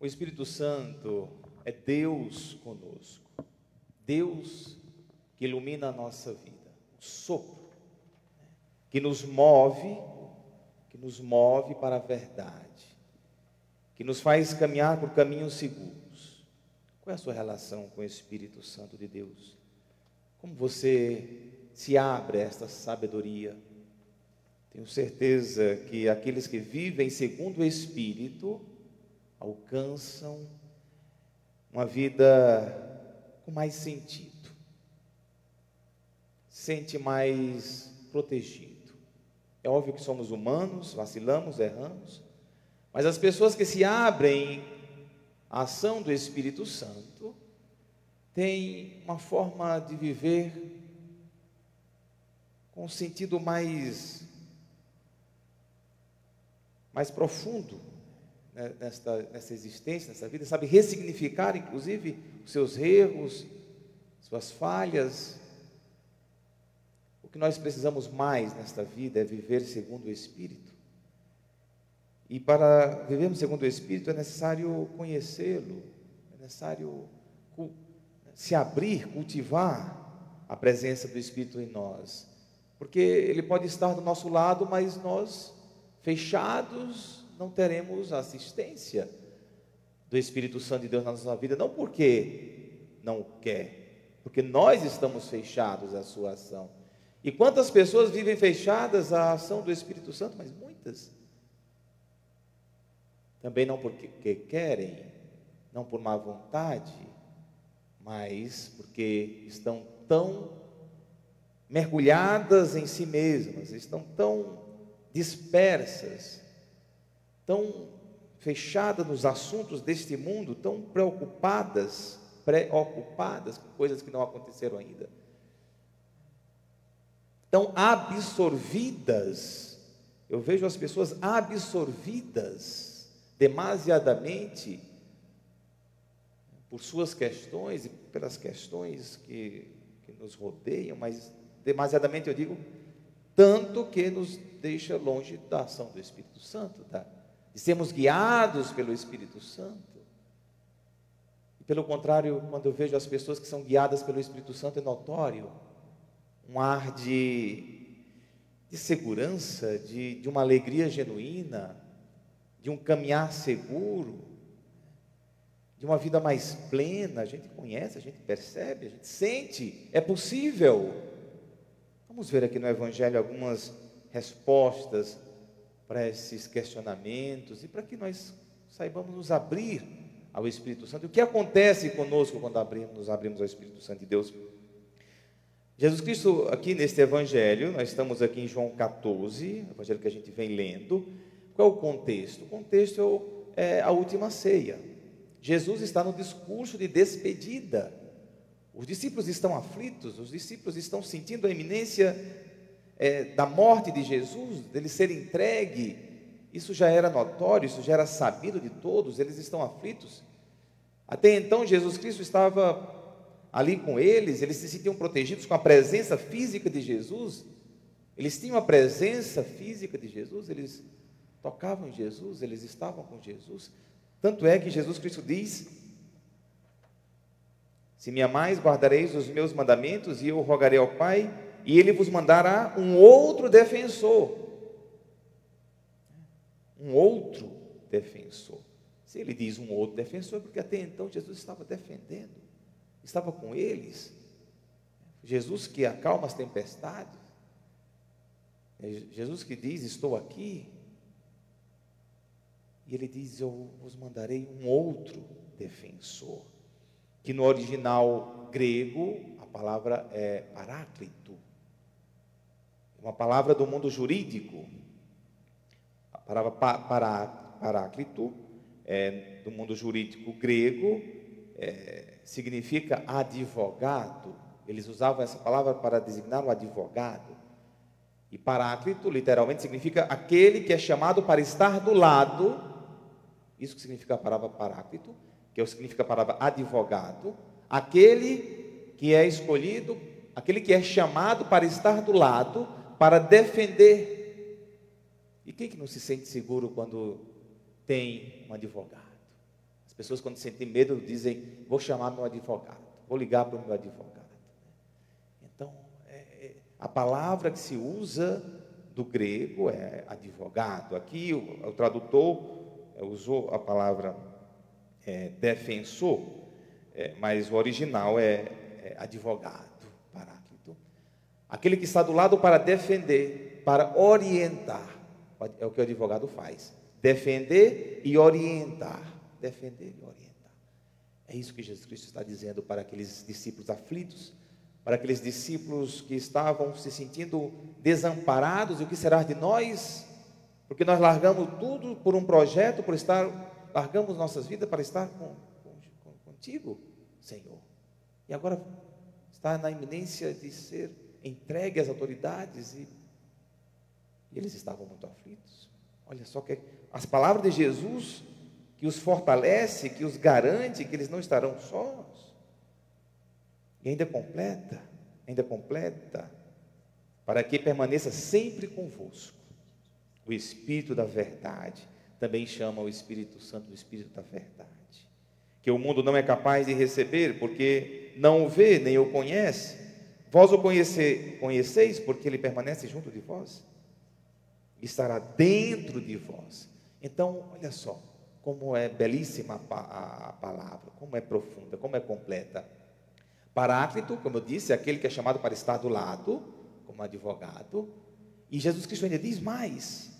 O Espírito Santo é Deus conosco. Deus que ilumina a nossa vida. O sopro que nos move, que nos move para a verdade, que nos faz caminhar por caminhos seguros. Qual é a sua relação com o Espírito Santo de Deus? Como você se abre a esta sabedoria? Tenho certeza que aqueles que vivem segundo o Espírito alcançam uma vida com mais sentido, sente mais protegido. É óbvio que somos humanos, vacilamos, erramos, mas as pessoas que se abrem à ação do Espírito Santo têm uma forma de viver com um sentido mais mais profundo né, nesta, nessa existência, nessa vida, sabe ressignificar, inclusive, os seus erros, suas falhas. O que nós precisamos mais nesta vida é viver segundo o Espírito. E para vivermos segundo o Espírito é necessário conhecê-lo, é necessário se abrir, cultivar a presença do Espírito em nós. Porque ele pode estar do nosso lado, mas nós, fechados, não teremos assistência do Espírito Santo de Deus na nossa vida, não porque não quer, porque nós estamos fechados à sua ação. E quantas pessoas vivem fechadas à ação do Espírito Santo, mas muitas. Também não porque querem, não por má vontade, mas porque estão tão mergulhadas em si mesmas, estão tão dispersas tão fechadas nos assuntos deste mundo, tão preocupadas, preocupadas com coisas que não aconteceram ainda, tão absorvidas. Eu vejo as pessoas absorvidas demasiadamente por suas questões e pelas questões que, que nos rodeiam, mas demasiadamente eu digo, tanto que nos deixa longe da ação do Espírito Santo, da, de sermos guiados pelo Espírito Santo. E pelo contrário, quando eu vejo as pessoas que são guiadas pelo Espírito Santo, é notório um ar de, de segurança, de, de uma alegria genuína, de um caminhar seguro, de uma vida mais plena. A gente conhece, a gente percebe, a gente sente, é possível. Vamos ver aqui no Evangelho algumas respostas para esses questionamentos e para que nós saibamos nos abrir ao Espírito Santo. O que acontece conosco quando abrimos, nos abrimos ao Espírito Santo de Deus? Jesus Cristo, aqui neste Evangelho, nós estamos aqui em João 14, Evangelho que a gente vem lendo. Qual é o contexto? O contexto é a última ceia. Jesus está no discurso de despedida. Os discípulos estão aflitos, os discípulos estão sentindo a iminência é, da morte de Jesus, dele ser entregue, isso já era notório, isso já era sabido de todos, eles estão aflitos. Até então, Jesus Cristo estava ali com eles, eles se sentiam protegidos com a presença física de Jesus, eles tinham a presença física de Jesus, eles tocavam em Jesus, eles estavam com Jesus. Tanto é que Jesus Cristo diz: Se me amais, guardareis os meus mandamentos, e eu rogarei ao Pai, e ele vos mandará um outro defensor. Um outro defensor. Se ele diz um outro defensor, é porque até então Jesus estava defendendo, estava com eles. Jesus que acalma as tempestades. É Jesus que diz: Estou aqui. E ele diz: Eu vos mandarei um outro defensor. Que no original grego a palavra é paráclito uma palavra do mundo jurídico. A palavra pará, paráclito, é, do mundo jurídico grego, é, significa advogado. Eles usavam essa palavra para designar o advogado. E paráclito, literalmente, significa aquele que é chamado para estar do lado. Isso que significa a palavra paráclito, que significa a palavra advogado. Aquele que é escolhido, aquele que é chamado para estar do lado para defender. E quem que não se sente seguro quando tem um advogado? As pessoas, quando sentem medo, dizem: Vou chamar meu advogado, vou ligar para o meu advogado. Então, é, é, a palavra que se usa do grego é advogado. Aqui o, o tradutor é, usou a palavra é, defensor, é, mas o original é, é advogado. Aquele que está do lado para defender, para orientar, é o que o advogado faz: defender e orientar. Defender e orientar. É isso que Jesus Cristo está dizendo para aqueles discípulos aflitos, para aqueles discípulos que estavam se sentindo desamparados, e o que será de nós? Porque nós largamos tudo por um projeto, por estar, largamos nossas vidas para estar com, com, contigo, Senhor. E agora está na iminência de ser entregue às autoridades e, e eles estavam muito aflitos. Olha só que as palavras de Jesus que os fortalece, que os garante que eles não estarão sós. E ainda completa, ainda completa, para que permaneça sempre convosco. O Espírito da verdade, também chama o Espírito Santo o Espírito da verdade, que o mundo não é capaz de receber, porque não o vê, nem o conhece. Vós o conhece, conheceis, porque ele permanece junto de vós, estará dentro de vós. Então, olha só, como é belíssima a, palavra, como é profunda, como é completa. Paráclito, como eu disse, é aquele que é chamado para estar do lado, como advogado. E Jesus Cristo ainda diz mais.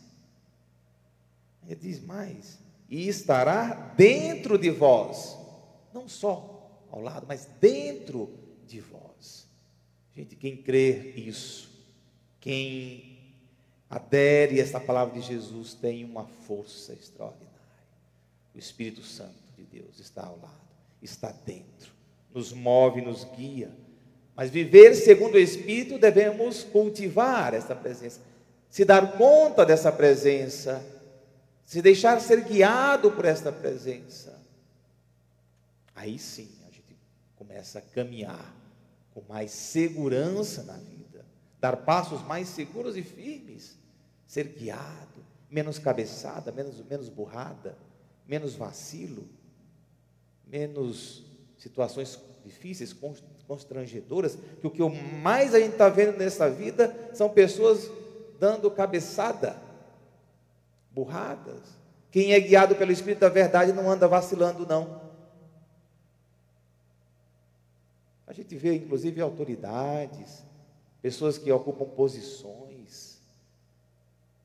Ele diz mais. E estará dentro de vós. Não só ao lado, mas dentro de vós. Gente, quem crê isso, quem adere a esta palavra de Jesus, tem uma força extraordinária. O Espírito Santo de Deus está ao lado, está dentro, nos move, nos guia. Mas viver segundo o Espírito, devemos cultivar essa presença, se dar conta dessa presença, se deixar ser guiado por esta presença. Aí sim a gente começa a caminhar com mais segurança na vida, dar passos mais seguros e firmes, ser guiado, menos cabeçada, menos, menos burrada menos vacilo, menos situações difíceis, constrangedoras, que o que mais a gente está vendo nessa vida são pessoas dando cabeçada, burradas. Quem é guiado pelo Espírito da Verdade não anda vacilando, não. A gente vê, inclusive, autoridades, pessoas que ocupam posições,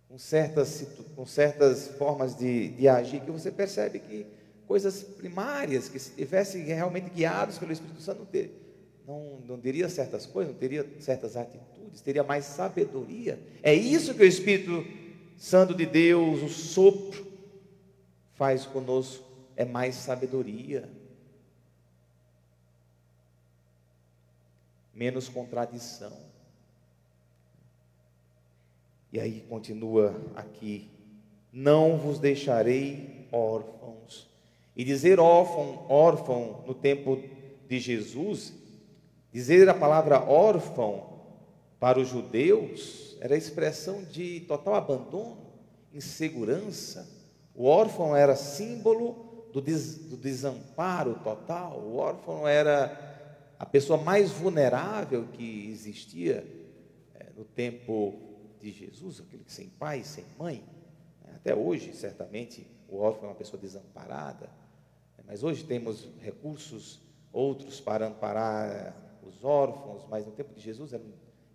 com certas, com certas formas de, de agir, que você percebe que coisas primárias, que se tivessem realmente guiados pelo Espírito Santo, não, ter, não, não teria certas coisas, não teria certas atitudes, teria mais sabedoria. É isso que o Espírito Santo de Deus, o sopro, faz conosco, é mais sabedoria. Menos contradição. E aí continua aqui: Não vos deixarei órfãos. E dizer órfão, órfão no tempo de Jesus, dizer a palavra órfão para os judeus era expressão de total abandono, insegurança. O órfão era símbolo do, des, do desamparo total. O órfão era a pessoa mais vulnerável que existia é, no tempo de Jesus, aquele que sem pai, sem mãe. Né? Até hoje, certamente, o órfão é uma pessoa desamparada, né? mas hoje temos recursos outros para amparar os órfãos, mas no tempo de Jesus eram,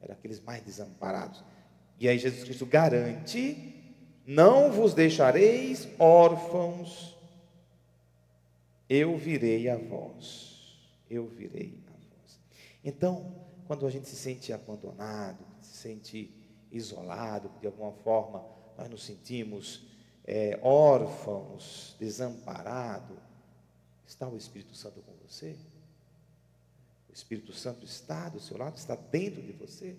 eram aqueles mais desamparados. E aí Jesus Cristo garante: não vos deixareis órfãos, eu virei a vós. Eu virei. Então, quando a gente se sente abandonado, se sente isolado, de alguma forma nós nos sentimos é, órfãos, desamparados, está o Espírito Santo com você? O Espírito Santo está do seu lado, está dentro de você.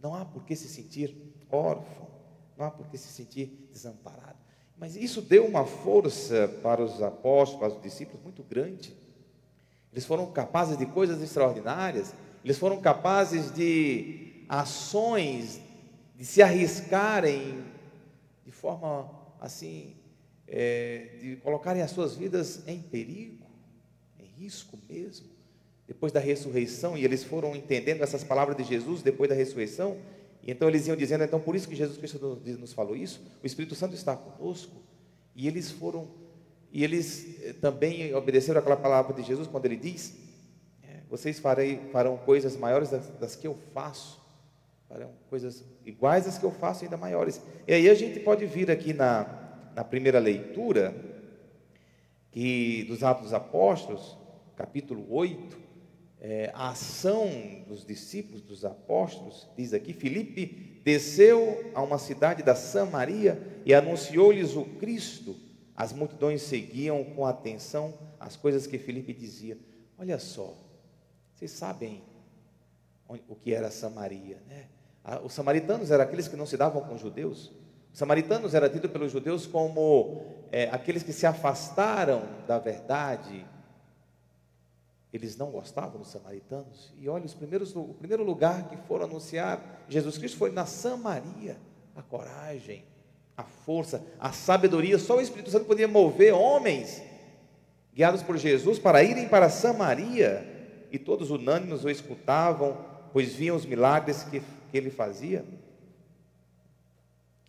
Não há por que se sentir órfão, não há por que se sentir desamparado. Mas isso deu uma força para os apóstolos, para os discípulos muito grande. Eles foram capazes de coisas extraordinárias, eles foram capazes de ações de se arriscarem de forma assim é, de colocarem as suas vidas em perigo, em risco mesmo, depois da ressurreição, e eles foram entendendo essas palavras de Jesus depois da ressurreição, e então eles iam dizendo, então por isso que Jesus Cristo nos falou isso, o Espírito Santo está conosco, e eles foram, e eles eh, também obedeceram aquela palavra de Jesus quando ele diz, é, vocês farei, farão coisas maiores das, das que eu faço, farão coisas iguais às que eu faço, ainda maiores. E aí a gente pode vir aqui na, na primeira leitura, que dos Atos dos Apóstolos, capítulo 8, é, a ação dos discípulos, dos apóstolos, diz aqui: Filipe desceu a uma cidade da Samaria e anunciou-lhes o Cristo. As multidões seguiam com atenção as coisas que Filipe dizia. Olha só, vocês sabem o que era Samaria, né? Os samaritanos eram aqueles que não se davam com os judeus. Os samaritanos eram tidos pelos judeus como é, aqueles que se afastaram da verdade. Eles não gostavam dos samaritanos. E olha, os primeiros, o primeiro lugar que foram anunciar Jesus Cristo foi na Samaria. A coragem, a força, a sabedoria. Só o Espírito Santo podia mover homens guiados por Jesus para irem para Samaria. E todos unânimes o escutavam, pois viam os milagres que que ele fazia.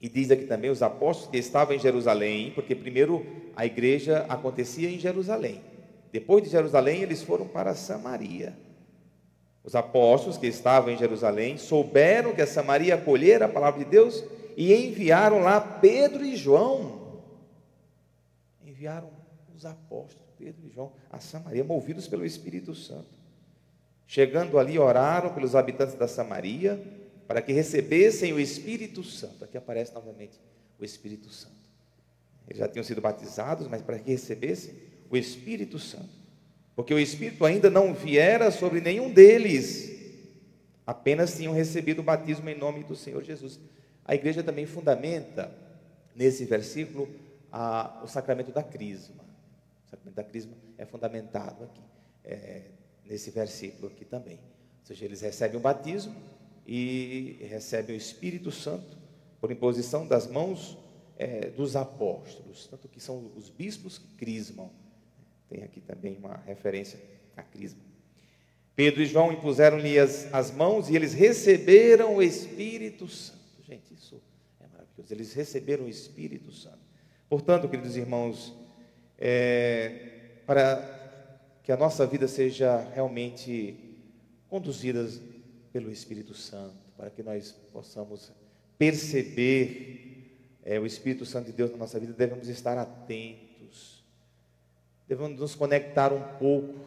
E diz aqui também os apóstolos que estavam em Jerusalém, porque primeiro a igreja acontecia em Jerusalém. Depois de Jerusalém, eles foram para Samaria. Os apóstolos que estavam em Jerusalém souberam que a Samaria acolhera a palavra de Deus e enviaram lá Pedro e João. Enviaram os apóstolos, Pedro e João, a Samaria, movidos pelo Espírito Santo. Chegando ali, oraram pelos habitantes da Samaria para que recebessem o Espírito Santo. Aqui aparece novamente o Espírito Santo. Eles já tinham sido batizados, mas para que recebessem o Espírito Santo. Porque o Espírito ainda não viera sobre nenhum deles, apenas tinham recebido o batismo em nome do Senhor Jesus. A igreja também fundamenta nesse versículo a, o sacramento da crisma. O sacramento da crisma é fundamentado aqui, é, nesse versículo aqui também. Ou seja, eles recebem o batismo e recebem o Espírito Santo por imposição das mãos é, dos apóstolos, tanto que são os bispos que crismam. Tem aqui também uma referência a crisma. Pedro e João impuseram-lhe as, as mãos e eles receberam o Espírito Santo. Gente, isso é maravilhoso. Eles receberam o Espírito Santo. Portanto, queridos irmãos, é, para que a nossa vida seja realmente conduzida pelo Espírito Santo, para que nós possamos perceber é, o Espírito Santo de Deus na nossa vida, devemos estar atentos, devemos nos conectar um pouco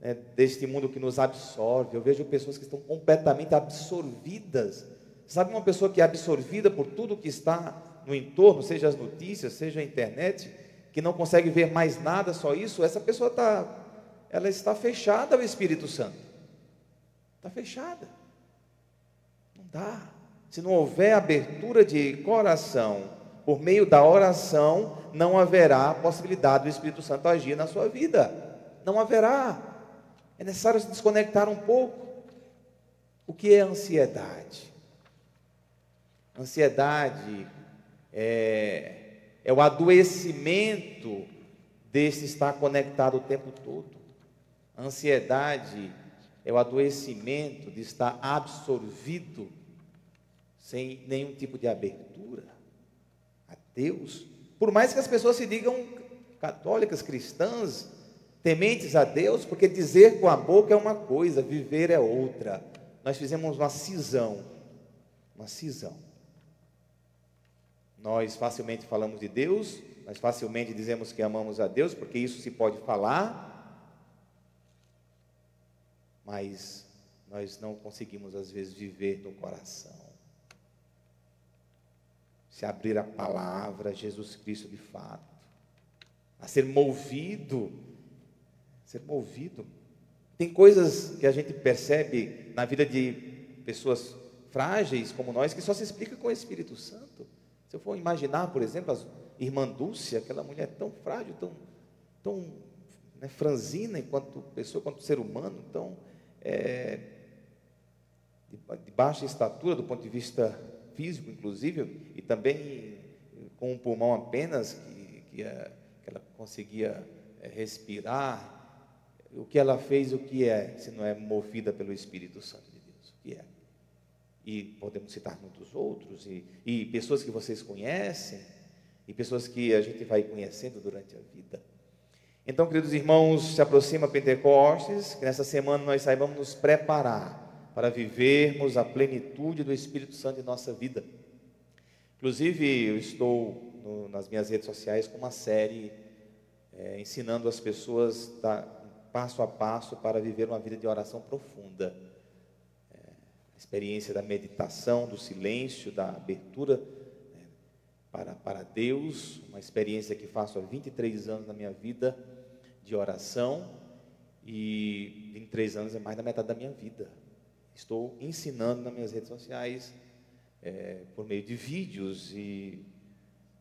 né, deste mundo que nos absorve. Eu vejo pessoas que estão completamente absorvidas. Sabe uma pessoa que é absorvida por tudo que está no entorno, seja as notícias, seja a internet, que não consegue ver mais nada, só isso? Essa pessoa está, ela está fechada ao Espírito Santo. Está fechada. Não dá. Se não houver abertura de coração por meio da oração, não haverá possibilidade do Espírito Santo agir na sua vida. Não haverá. É necessário se desconectar um pouco. O que é ansiedade? Ansiedade é, é o adoecimento desse estar conectado o tempo todo. Ansiedade é o adoecimento de estar absorvido sem nenhum tipo de abertura a Deus. Por mais que as pessoas se digam católicas, cristãs, tementes a Deus, porque dizer com a boca é uma coisa, viver é outra. Nós fizemos uma cisão, uma cisão. Nós facilmente falamos de Deus, nós facilmente dizemos que amamos a Deus, porque isso se pode falar, mas nós não conseguimos, às vezes, viver no coração. Se abrir a palavra, Jesus Cristo de fato, a ser movido, ser movido. Tem coisas que a gente percebe na vida de pessoas frágeis como nós que só se explica com o Espírito Santo. Se eu for imaginar, por exemplo, a irmã Dulce, aquela mulher tão frágil, tão, tão né, franzina enquanto pessoa, enquanto ser humano, tão é, de, de baixa estatura do ponto de vista físico, inclusive, e também com um pulmão apenas, que, que, a, que ela conseguia é, respirar. O que ela fez, o que é, se não é movida pelo Espírito Santo de Deus? O que é? E podemos citar muitos outros, e, e pessoas que vocês conhecem, e pessoas que a gente vai conhecendo durante a vida. Então, queridos irmãos, se aproxima Pentecostes, que nessa semana nós saibamos nos preparar para vivermos a plenitude do Espírito Santo em nossa vida. Inclusive, eu estou no, nas minhas redes sociais com uma série é, ensinando as pessoas da, passo a passo para viver uma vida de oração profunda. Experiência da meditação, do silêncio, da abertura né, para, para Deus, uma experiência que faço há 23 anos na minha vida de oração e 23 anos é mais da metade da minha vida. Estou ensinando nas minhas redes sociais, é, por meio de vídeos e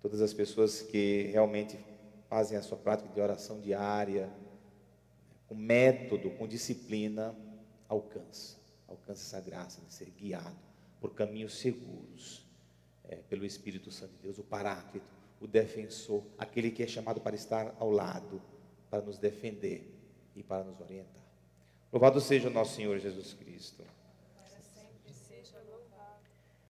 todas as pessoas que realmente fazem a sua prática de oração diária, com método, com disciplina, alcança, alcança essa graça de ser guiado por caminhos seguros, é, pelo Espírito Santo de Deus, o Paráclito, o defensor, aquele que é chamado para estar ao lado para nos defender e para nos orientar. Louvado seja o nosso Senhor Jesus Cristo.